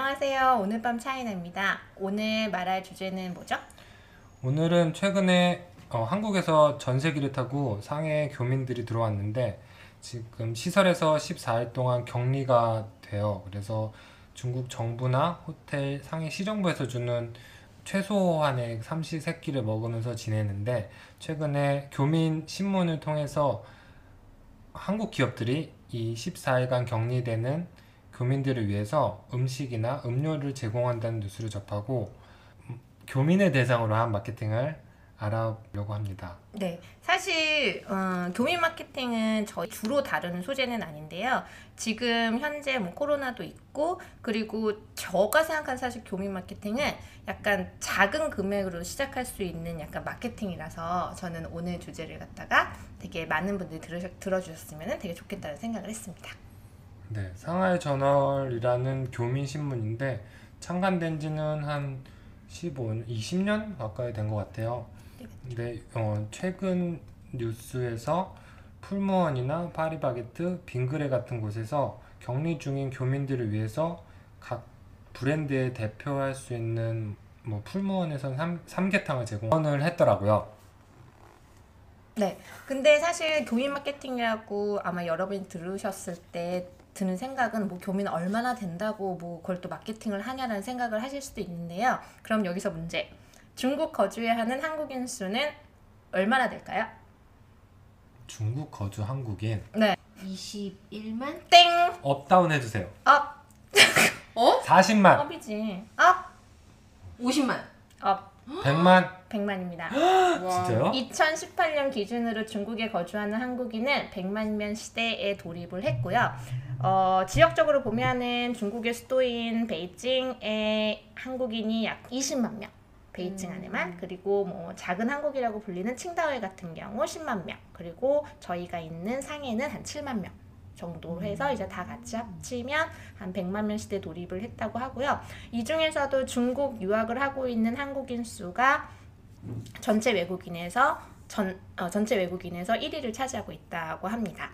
안녕하세요. 오늘 밤 차이나입니다. 오늘 말할 주제는 뭐죠? 오늘은 최근에 어, 한국에서 전세기를 타고 상해 교민들이 들어왔는데 지금 시설에서 14일 동안 격리가 돼요. 그래서 중국 정부나 호텔 상해 시정부에서 주는 최소한의 삼시세끼를 먹으면서 지내는데 최근에 교민 신문을 통해서 한국 기업들이 이 14일간 격리되는 교민들을 위해서 음식이나 음료를 제공한다는 뉴스를 접하고 음, 교민을 대상으로 한 마케팅을 알아보려고 합니다. 네, 사실 어, 교민 마케팅은 저희 주로 다루는 소재는 아닌데요. 지금 현재 뭐 코로나도 있고 그리고 저가 생각한 사실 교민 마케팅은 약간 작은 금액으로 시작할 수 있는 약간 마케팅이라서 저는 오늘 주제를 갖다가 되게 많은 분들이 들으, 들어주셨으면 되게 좋겠다는 생각을 했습니다. 네, 상하이 저널이라는 교민 신문인데 창간된 지는 한 15, 20년 가까이 된 것 같아요. 근데 어, 최근 뉴스에서 풀무원이나 파리바게트, 빙그레 같은 곳에서 격리 중인 교민들을 위해서 각 브랜드에 대표할 수 있는 뭐 풀무원에선 삼, 삼계탕을 제공을 했더라고요. 네. 근데 사실 교민 마케팅이라고 아마 여러분이 들으셨을 때 드는 생각은 뭐 교민 얼마나 된다고 뭐 그걸 또 마케팅을 하냐라는 생각을 하실 수도 있는데요. 그럼 여기서 문제. 중국 거주해 하는 한국인 수는 얼마나 될까요? 중국 거주 한국인 네. 21만? 땡! up down 해주세요. up! 어? 40만, up이지. up! 50만. up! 100만 100만입니다. 와. 진짜요? 2018년 기준으로 중국에 거주하는 한국인은 100만명 시대에 돌입을 했고요. 어, 지역적으로 보면은 중국의 수도인 베이징에 한국인이 약 20만 명. 베이징 안에만 그리고 뭐 작은 한국이라고 불리는 칭다오에 같은 경우 10만 명 그리고 저희가 있는 상해는 한 7만 명 정도로 해서 이제 다 같이 합치면 한 100만 명 시대 돌입을 했다고 하고요. 이 중에서도 중국 유학을 하고 있는 한국인 수가 전체 외국인에서 전 어, 전체 외국인에서 1위를 차지하고 있다고 합니다.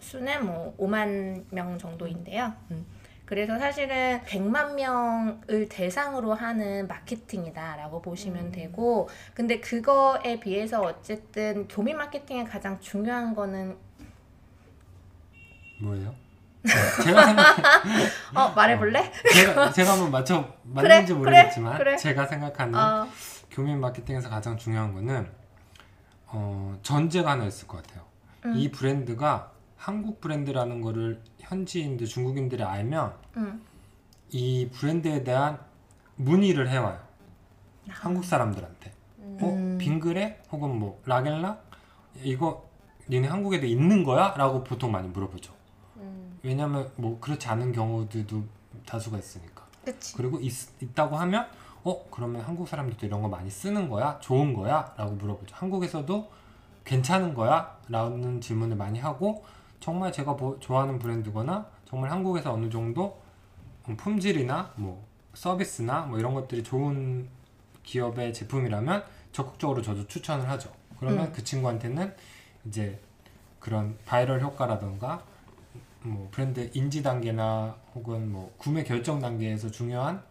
수는 뭐 5만 명 정도인데요. 음. 그래서 사실은 100만 명을 대상으로 하는 마케팅이다라고 보시면 되고 근데 그거에 비해서 어쨌든 교민 마케팅의 가장 중요한 거는 뭐예요? 제가 생각 어 말해볼래? 제가 제가 한번 맞춰 그래, 맞는지 그래, 모르겠지만 그래. 제가 생각하는 어, 교민 마케팅에서 가장 중요한 거는 어, 전제가 하나 있을 것 같아요. 음. 이 브랜드가 한국 브랜드라는 거를 현지인들 중국인들이 알면 음. 이 브랜드에 대한 문의를 해와요. 한국 사람들한테. 음. 어 빙그레 혹은 뭐 라겔락 이거 니네 한국에도 있는 거야? 라고 보통 많이 물어보죠. 음. 왜냐면 뭐 그렇지 않은 경우들도 다수가 있으니까. 그치. 그리고 있, 있다고 하면 어 그러면 한국 사람들도 이런 거 많이 쓰는 거야? 좋은 거야? 라고 물어보죠. 한국에서도 괜찮은 거야? 라는 질문을 많이 하고 정말 제가 보- 좋아하는 브랜드거나 정말 한국에서 어느 정도 음, 품질이나 뭐 서비스나 뭐 이런 것들이 좋은 기업의 제품이라면 적극적으로 저도 추천을 하죠. 그러면 음. 그 친구한테는 이제 그런 바이럴 효과라던가 뭐 브랜드 인지 단계나 혹은 뭐 구매 결정 단계에서 중요한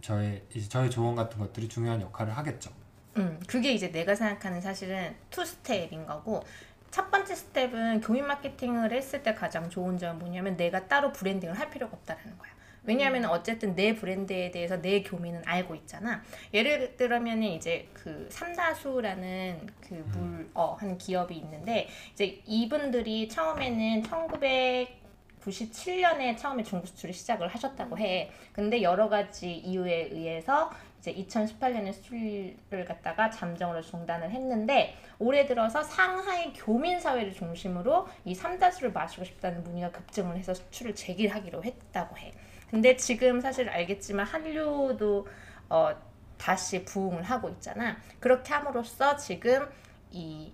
저의 이제 저의 조언 같은 것들이 중요한 역할을 하겠죠. 음, 그게 이제 내가 생각하는 사실은 two step인 거고 첫 번째 스텝은 교민 마케팅을 했을 때 가장 좋은 점은 뭐냐면 내가 따로 branding을 할 필요가 없다라는 거야. 왜냐하면 어쨌든 내 브랜드에 대해서 내 교민은 알고 있잖아. 예를 들면 이제 그 삼다수라는 그물어한 기업이 있는데 이제 이분들이 처음에는 1997년에 처음에 중국 수출을 시작을 하셨다고 해. 근데 여러 가지 이유에 의해서 이제 2018년에 수출을 갖다가 잠정으로 중단을 했는데 올해 들어서 상하이 교민 사회를 중심으로 이 삼다수를 마시고 싶다는 문의가 급증을 해서 수출을 재개하기로 했다고 해. 근데 지금 사실 알겠지만 한류도 어 다시 부흥을 하고 있잖아. 그렇게 함으로써 지금 이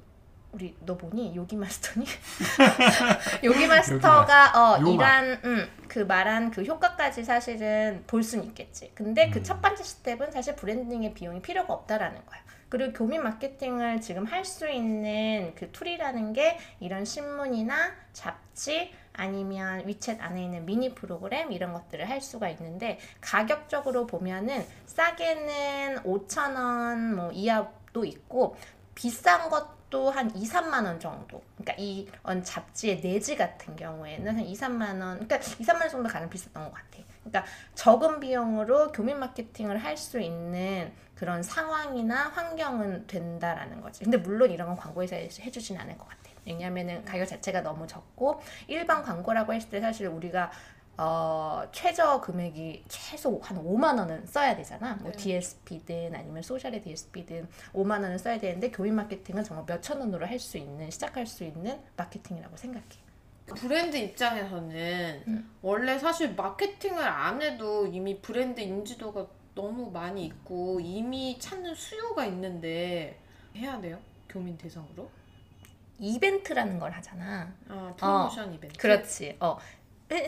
우리 너 보니 요기 마스터니? 요기 마스터가 어. 이란 음, 그 말한 그 효과까지 사실은 볼 수는 있겠지. 근데 그 음. 첫 번째 스텝은 사실 branding의 비용이 필요가 없다라는 거야. 그리고 교민 마케팅을 지금 할 수 있는 그 tool이라는 게 이런 신문이나 잡지 아니면 위챗 안에 있는 미니 프로그램 이런 것들을 할 수가 있는데 가격적으로 보면은 싸게는 5,000원 뭐 이하도 있고 비싼 것 도한 2, 3만 원 정도. 그러니까 이런 잡지의 내지 같은 경우에는 한 2, 3만 원. 그러니까 2, 3만 원 정도 가장 비쌌던 것 같아. 그러니까 적은 비용으로 교민 마케팅을 할 수 있는 그런 상황이나 환경은 된다라는 거지. 근데 물론 이런 건 광고회사에서 해주진 않을 것 같아. 왜냐하면은 가격 자체가 너무 적고 일반 광고라고 했을 때 사실 우리가 어, 최저 금액이 최소 한 5만 원은 써야 되잖아. 뭐 네. DSP든 아니면 소셜의 DSP든 5만 원은 써야 되는데 교민 마케팅은 정말 몇천 원으로 할 수 있는 시작할 수 있는 마케팅이라고 생각해. 브랜드 입장에서는 음. 원래 사실 마케팅을 안 해도 이미 브랜드 인지도가 너무 많이 있고 이미 찾는 수요가 있는데 해야 돼요? 교민 대상으로? 이벤트라는 걸 하잖아. 아 프로모션 이벤트. 그렇지. 어.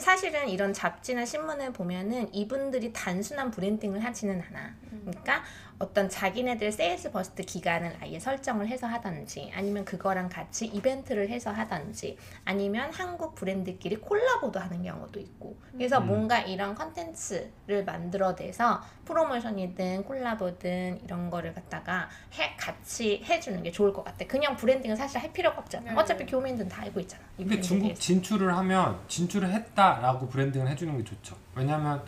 사실은 이런 잡지나 신문을 보면은 이분들이 단순한 branding을 하지는 않아. 그러니까 어떤 자기네들 sales burst 기간을 아예 설정을 해서 하든지 아니면 그거랑 같이 이벤트를 해서 하든지 아니면 한국 브랜드끼리 콜라보도 하는 경우도 있고 그래서 음. 뭔가 이런 컨텐츠를 만들어내서 프로모션이든 콜라보든 이런 거를 갖다가 해, 같이 해주는 게 좋을 것 같아 그냥 branding은 사실 할 필요가 없잖아 네. 어차피 교민들은 다 알고 있잖아 이 근데 중국 대해서. 진출을 하면 진출을 했다라고 branding을 해주는 게 좋죠. 왜냐면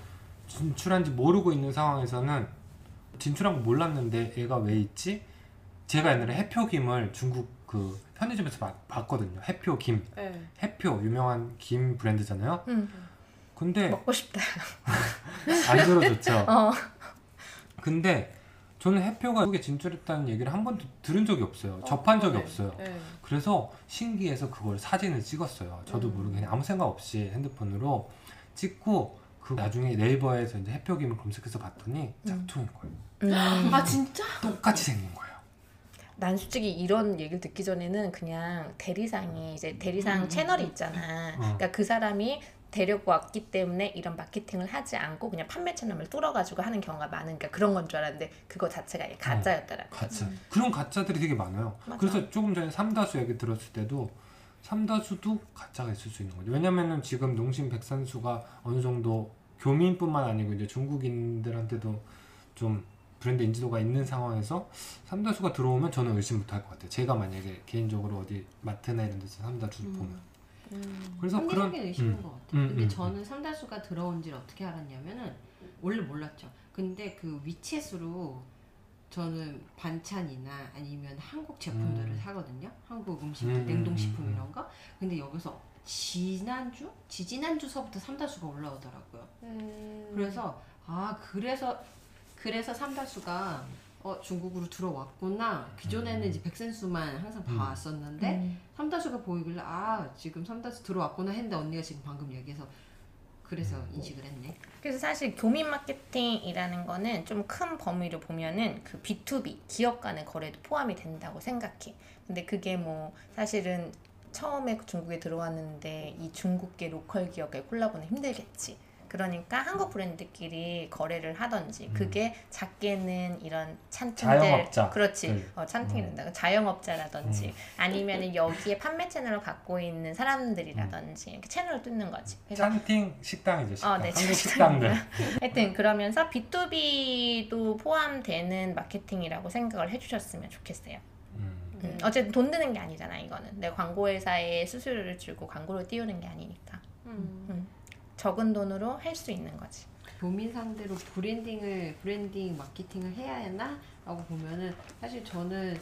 진출한지 모르고 있는 상황에서는 진출한 거 몰랐는데 얘가 왜 있지? 제가 옛날에 해표김을 중국 그 편의점에서 봐- 봤거든요. 해표김, 네. 해표 유명한 김 브랜드잖아요. 응, 근데 먹고 싶다 안 들어줬죠. 어. 근데 저는 해표가 한국에 진출했다는 얘기를 한 번도 들은 적이 없어요. 접한 적이 그러네. 없어요. 네. 그래서 신기해서 그걸 사진을 찍었어요. 저도 음. 모르게 그냥 아무 생각 없이 핸드폰으로 찍고 그 나중에 네이버에서 이제 해표김을 검색해서 봤더니 짝퉁인 거예요. 음. 아 진짜? 똑같이 생긴 거예요. 난 솔직히 이런 얘기를 듣기 전에는 그냥 대리상이 이제 대리상 음. 채널이 있잖아. 어. 그러니까 그 사람이 데리고 왔기 때문에 이런 마케팅을 하지 않고 그냥 판매 채널을 뚫어가지고 하는 경우가 많으니까 그런 건 줄 알았는데 그거 자체가 아예 가짜였더라. 가짜. 음. 그런 가짜들이 되게 많아요. 맞아. 그래서 조금 전에 삼다수 얘기 들었을 때도 삼다수도 가짜가 있을 수 있는 거죠. 왜냐면은 지금 농심 백산수가 어느 정도 교민뿐만 아니고 이제 중국인들한테도 좀 브랜드 인지도가 있는 상황에서 삼다수가 들어오면 저는 의심 못할 것 같아요. 제가 만약에 개인적으로 어디 마트나 이런 데서 삼다수 음. 보면. 음. 그래서 그런- 의심인 음. 것 같아요. 음, 근데 음, 저는 삼다수가 들어온지를 어떻게 알았냐면은 원래 몰랐죠. 근데 그 위챗으로 저는 반찬이나 아니면 한국 제품들을 음. 사거든요. 한국 음식들, 음, 냉동식품 음, 음. 이런 거. 근데 여기서 지난주, 지지난주서부터 삼다수가 올라오더라고요. 음. 그래서 아 그래서 그래서 삼다수가 어 중국으로 들어왔구나. 기존에는 이제 백센수만 항상 음. 봐왔었는데 음. 삼다수가 보이길래 아 지금 삼다수 들어왔구나 했는데 언니가 지금 방금 얘기해서 그래서 인식을 했네. 그래서 사실 교민 마케팅이라는 거는 좀 큰 범위를 보면은 그 B2B 기업 간의 거래도 포함이 된다고 생각해. 근데 그게 뭐 사실은 처음에 중국에 들어왔는데 이 중국계 로컬 기업의 콜라보는 힘들겠지. 그러니까 한국 브랜드끼리 거래를 하던지 음. 그게 작게는 이런 찬팅들 자영업자. 그렇지 네. 어, 찬팅이란다 음. 자영업자라든지 아니면은 여기에 판매 채널을 갖고 있는 사람들이라든지 이렇게 채널을 뜯는 거지 그래서 찬팅 식당이죠. 식당. 어, 네, 한국. 식당들. 하여튼 그러면서 B2B도 포함되는 마케팅이라고 생각을 해주셨으면 좋겠어요. 음. 음, 어쨌든 돈 드는 게 아니잖아 이거는. 내 광고 회사에 수수료를 주고 광고를 띄우는 게 아니니까 음. 적은 돈으로 할 수 있는 거지. 교민 상대로 branding을 branding 마케팅을 해야 하나라고 보면은 사실 저는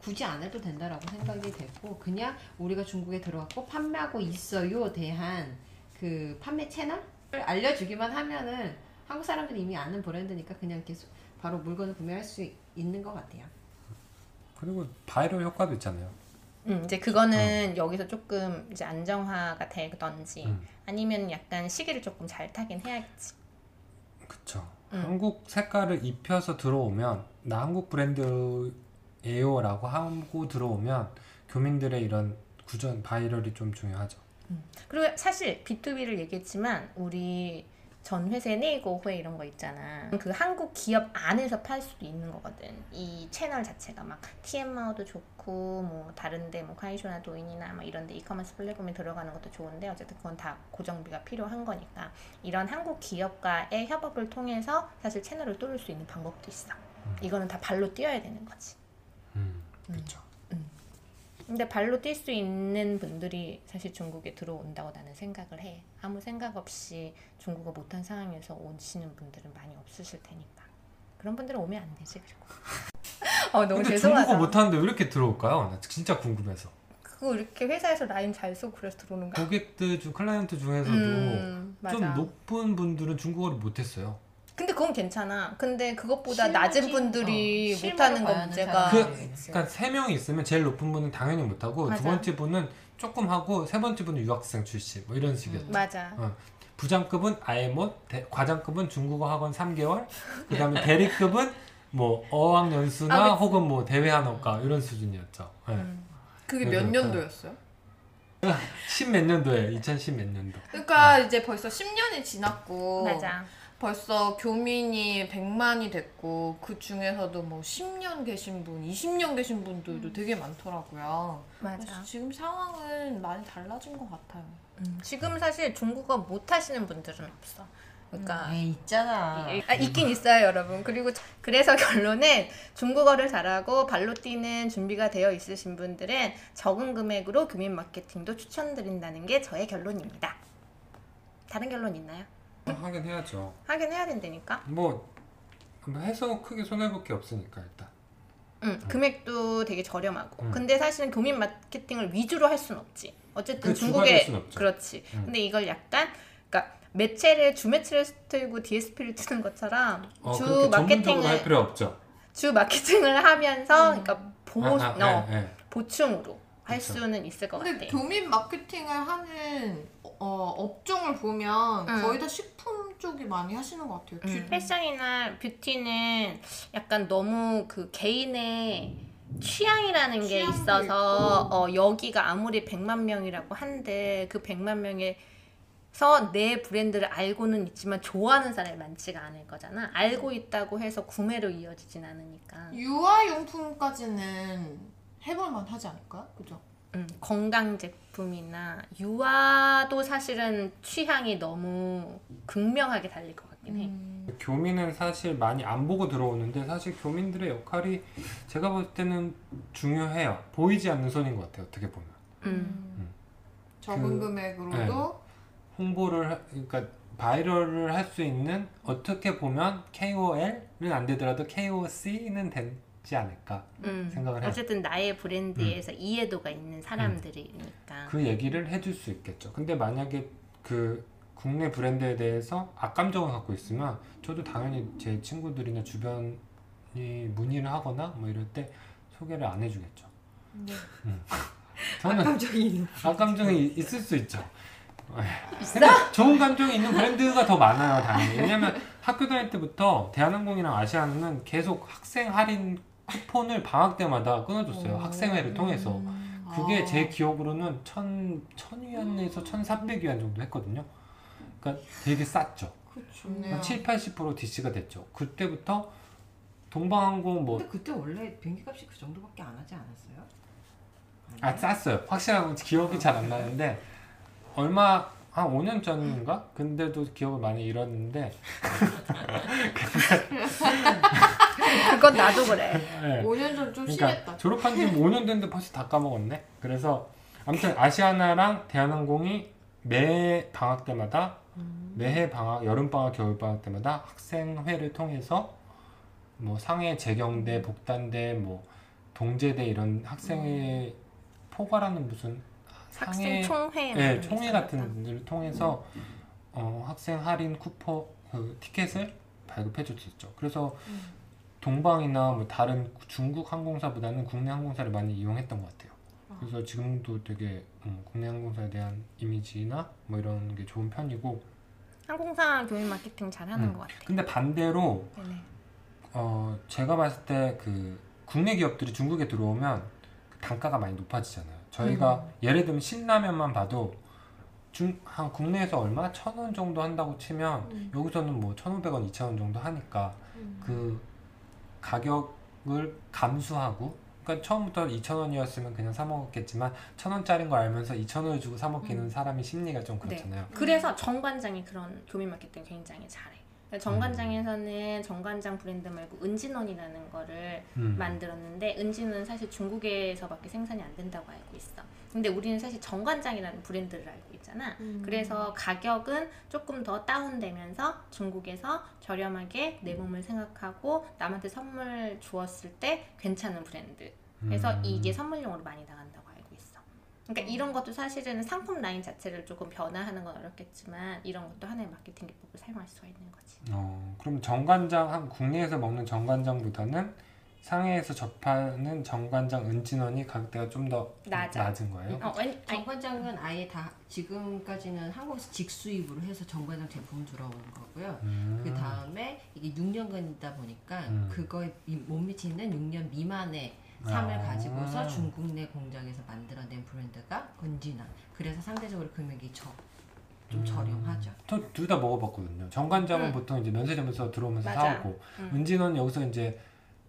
굳이 안 해도 된다라고 생각이 됐고 그냥 우리가 중국에 들어왔고 판매하고 있어요 대한 그 판매 채널을 알려주기만 하면은 한국 사람들이 이미 아는 브랜드니까 그냥 계속 바로 물건을 구매할 수 있는 것 같아요. 그리고 바이럴 효과도 있잖아요. 음, 이제 그거는 여기서 조금 이제 안정화가 되던지 음. 아니면 약간 시기를 조금 잘 타긴 해야겠지. 그쵸. 음. 한국 색깔을 입혀서 들어오면 나 한국 브랜드예요라고 하고 들어오면 교민들의 이런 구전 viral이 좀 중요하죠. 그리고 사실 B2B를 얘기했지만 우리 전회세 内购会 이런 거 있잖아. 그 한국 기업 안에서 팔 수도 있는 거거든. 이 채널 자체가 막 티엔마오도 좋고 뭐 다른데 뭐 콰이쇼우나 도인이나 막 이런데 이커머스 플랫폼에 들어가는 것도 좋은데 어쨌든 그건 다 고정비가 필요한 거니까 이런 한국 기업과의 협업을 통해서 사실 채널을 뚫을 수 있는 방법도 있어. 이거는 다 발로 뛰어야 되는 거지. 음, 그렇죠. 근데 발로 뛸 수 있는 분들이 사실 중국에 들어온다고 나는 생각을 해. 아무 생각 없이 중국어 못한 상황에서 오시는 분들은 많이 없으실 테니까. 그런 분들은 오면 안 되지 그리고. 어 너무 근데 죄송하다. 중국어 못하는데 왜 이렇게 들어올까요? 나 진짜 궁금해서. 그거 이렇게 회사에서 라인 잘 쓰고 그래서 들어오는 거야. 고객들 중 클라이언트 중에서도 음. 좀 높은 분들은 중국어를 못했어요. 근데 그건 괜찮아. 근데 그것보다 실무진, 낮은 분들이 어, 못하는 거 실무를 문제가 봐야 그, 하는 사람이 있지. 그러니까 세 명이 있으면 제일 높은 분은 당연히 못하고 맞아. 두 번째 분은 조금 하고 세 번째 분은 유학생 출신 뭐 이런 식이었죠. 맞아. 부장급은 아예 못, 대- 과장급은 중국어 학원 3개월, 그다음에 대리급은 뭐 어학연수나 아, 그치. 혹은 뭐 대외 한어과 이런 수준이었죠. 네. 음. 그게 네, 몇 그러니까. 년도였어요? 10 몇 년도에 2010 몇 년도. 그러니까 이제 벌써 10년이 지났고 맞아. 벌써 교민이 100만이 됐고 그 중에서도 뭐 10년 계신 분, 20년 계신 분들도 되게 많더라고요. 그래서 맞아. 지금 상황은 많이 달라진 것 같아요. 음, 지금 사실 중국어 못 하시는 분들은 없어. 그러니까 에이, 있잖아. 아, 있긴 있어요, 여러분. 그리고 그래서 결론은 중국어를 잘하고 발로 뛰는 준비가 되어 있으신 분들은 적은 금액으로 교민 마케팅도 추천드린다는 게 저의 결론입니다. 다른 결론 있나요? 하긴 해야죠. 하긴 해야 된다니까. 뭐 해서 크게 손해 볼 게 없으니까 일단. 응, 금액도 되게 저렴하고. 음. 근데 사실은 교민 마케팅을 위주로 할 수는 없지. 어쨌든 중국에. 그렇지. 음. 근데 이걸 약간 그러니까 매체를 주 매체를 틀고 DSP를 트는 것처럼 어, 주 마케팅을 할 필요 없죠. 주 마케팅을 하면서 그러니까 보, 아, 아, 어, 예, 예. 보충으로 할 그쵸. 수는 있을 것 근데 같아. 교민 마케팅을 하는 어, 업종을 보면 응. 거의 다 식품 쪽이 많이 하시는 것 같아요. 음. 뷰- 패션이나 뷰티는 약간 너무 그 개인의 취향이라는 게 취향도 있어서 있고. 어, 여기가 아무리 100만 명이라고 한데 그 100만 명에서 내 브랜드를 알고는 있지만 좋아하는 사람이 많지가 않을 거잖아. 알고 있다고 해서 구매로 이어지진 않으니까. 유아용품까지는 해볼만 하지 않을까? 그죠? 음, 건강 제품이나 유아도 사실은 취향이 너무 극명하게 달릴 것 같긴 해. 교민은 사실 많이 안 보고 들어오는데 사실 교민들의 역할이 제가 볼 때는 중요해요. 보이지 않는 손인 것 같아요. 어떻게 보면 음. 적은 그- 금액으로도 홍보를 하- 그러니까 바이럴을 할 수 있는 어떻게 보면 KOL은 안 되더라도 KOC는 되지 않을까 음. 생각을 해요. 어쨌든 나의 브랜드에서 이해도가 있는 사람들이니까. 그 얘기를 해줄 수 있겠죠. 근데 만약에 그 국내 브랜드에 대해서 악감정을 갖고 있으면 저도 당연히 제 친구들이나 주변이 문의를 하거나 뭐 이럴 때 소개를 안 해주겠죠. 네. 음. 저는 감정이 악감정이 있을 수 있죠. 있어? 좋은 감정이 있는 브랜드가 더 많아요, 당연히. 왜냐면 학교 다닐 때부터 대한항공이랑 아시아나는 계속 학생 할인 쿠폰을 방학 때마다 끊어줬어요. 학생회를 통해서. 그게 아. 제 기억으로는 천, 천 위안에서 천삼백 위안 정도 했거든요. 그러니까 되게 쌌죠. 한 7, 80% DC가 됐죠. 그때부터 동방항공 뭐, 근데 그때 원래 비행기 값이 그 정도밖에 안 하지 않았어요? 아, 쌌어요. 확실한 기억이 잘안 나는데, 얼마, 한 5년 전인가? 근데도 기억을 많이 잃었는데, 그건 나도 그래. 네. 5년 전좀 그러니까 심했다. 졸업한 지 5년 됐는데 벌써 다 까먹었네. 그래서 아무튼 아시아나랑 대한항공이 매 방학 때마다 매해 방학, 여름 방학, 겨울 방학 때마다 학생회를 통해서 뭐 상해 재경대, 복단대, 뭐 동제대 이런 학생회 포괄하는 무슨 학생 총회. 네, 뭐 총회. 같은 분들을 통해서 어, 학생 할인 쿠폰 그 티켓을 발급해 줬었죠. 그래서 동방이나 뭐 다른 중국 항공사보다는 국내 항공사를 많이 이용했던 것 같아요. 그래서 지금도 되게 음, 국내 항공사에 대한 이미지나 뭐 이런 게 좋은 편이고 항공사 교육 마케팅 잘하는 음. 것 같아. 근데 반대로 네네. 어, 제가 봤을 때 그 국내 기업들이 중국에 들어오면 그 단가가 많이 높아지잖아요. 저희가 예를 들면 신라면만 봐도 중, 한 국내에서 얼마? 천 원 정도 한다고 치면 음. 여기서는 뭐 천오백 원, 이천 원 정도 하니까 음. 그 가격을 감수하고 그러니까 처음부터 2,000원이었으면 그냥 사 먹었겠지만 1,000원짜리인 걸 알면서 2,000원을 주고 사 먹기는 음. 사람이 심리가 좀 그렇잖아요. 그래서 정관장이 그런 교민 마케팅 굉장히 잘해. 정관장에서는 정관장 브랜드 말고 은진원이라는 거를 음. 만들었는데 은진은 사실 중국에서밖에 생산이 안 된다고 알고 있어. 근데 우리는 사실 정관장이라는 브랜드를 알고 있잖아. 음. 그래서 가격은 조금 더 다운되면서 중국에서 저렴하게 내 몸을 생각하고 남한테 선물 주었을 때 괜찮은 브랜드. 그래서 음. 이게 선물용으로 많이 나간다고 알고 있어. 그러니까 이런 것도 사실은 상품 라인 자체를 조금 변화하는 건 어렵겠지만 이런 것도 하나의 마케팅 기법을 사용할 수가 있는 거지. 어, 그럼 정관장 한 국내에서 먹는 정관장보다는 상해에서 접하는 정관장 은진원이 가격대가 좀 더 낮아. 낮은 거예요? 어, 웬, 아니, 정관장은 아예 다 지금까지는 한국에서 직수입으로 해서 정관장 제품 들어오는 거고요. 음. 그 다음에 이게 6년간이다 보니까 음. 그거에 미- 못 미치는 6년 미만의 삶을 아. 가지고서 중국 내 공장에서 만들어낸 브랜드가 은진아. 그래서 상대적으로 금액이 적, 좀 음. 저렴하죠. 저둘 다 먹어봤거든요. 정관장은 음. 보통 이제 면세점에서 들어오면서 맞아. 사오고 음. 은진원 여기서 이제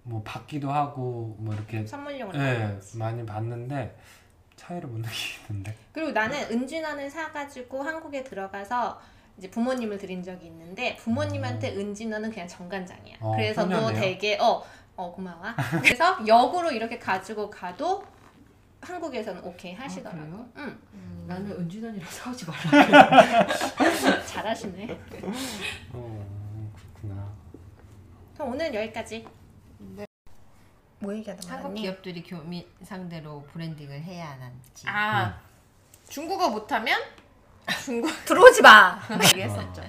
뭐 받기도 하고 뭐 이렇게 선물용으로 예. 많이 봤는데 차이를 못 느끼겠는데. 그리고 나는 은진원을 사가지고 한국에 들어가서 이제 부모님을 드린 적이 있는데 부모님한테 은진원은 그냥 정관장이야. 어, 그래서 너. 되게 어, 어 고마워. 그래서 역으로 이렇게 가지고 가도 한국에서는 오케이 하시더라고. 그래요? 응, 나는 은진언니랑 사오지 말라. 잘하시네. 어 그렇구나. 그럼 오늘 여기까지. 뭐 얘기하다 한국 말았니? 기업들이 교민 상대로 브랜딩을 해야 하는지. 아 중국어 못하면 중국 들어오지 마. 얘기했었죠.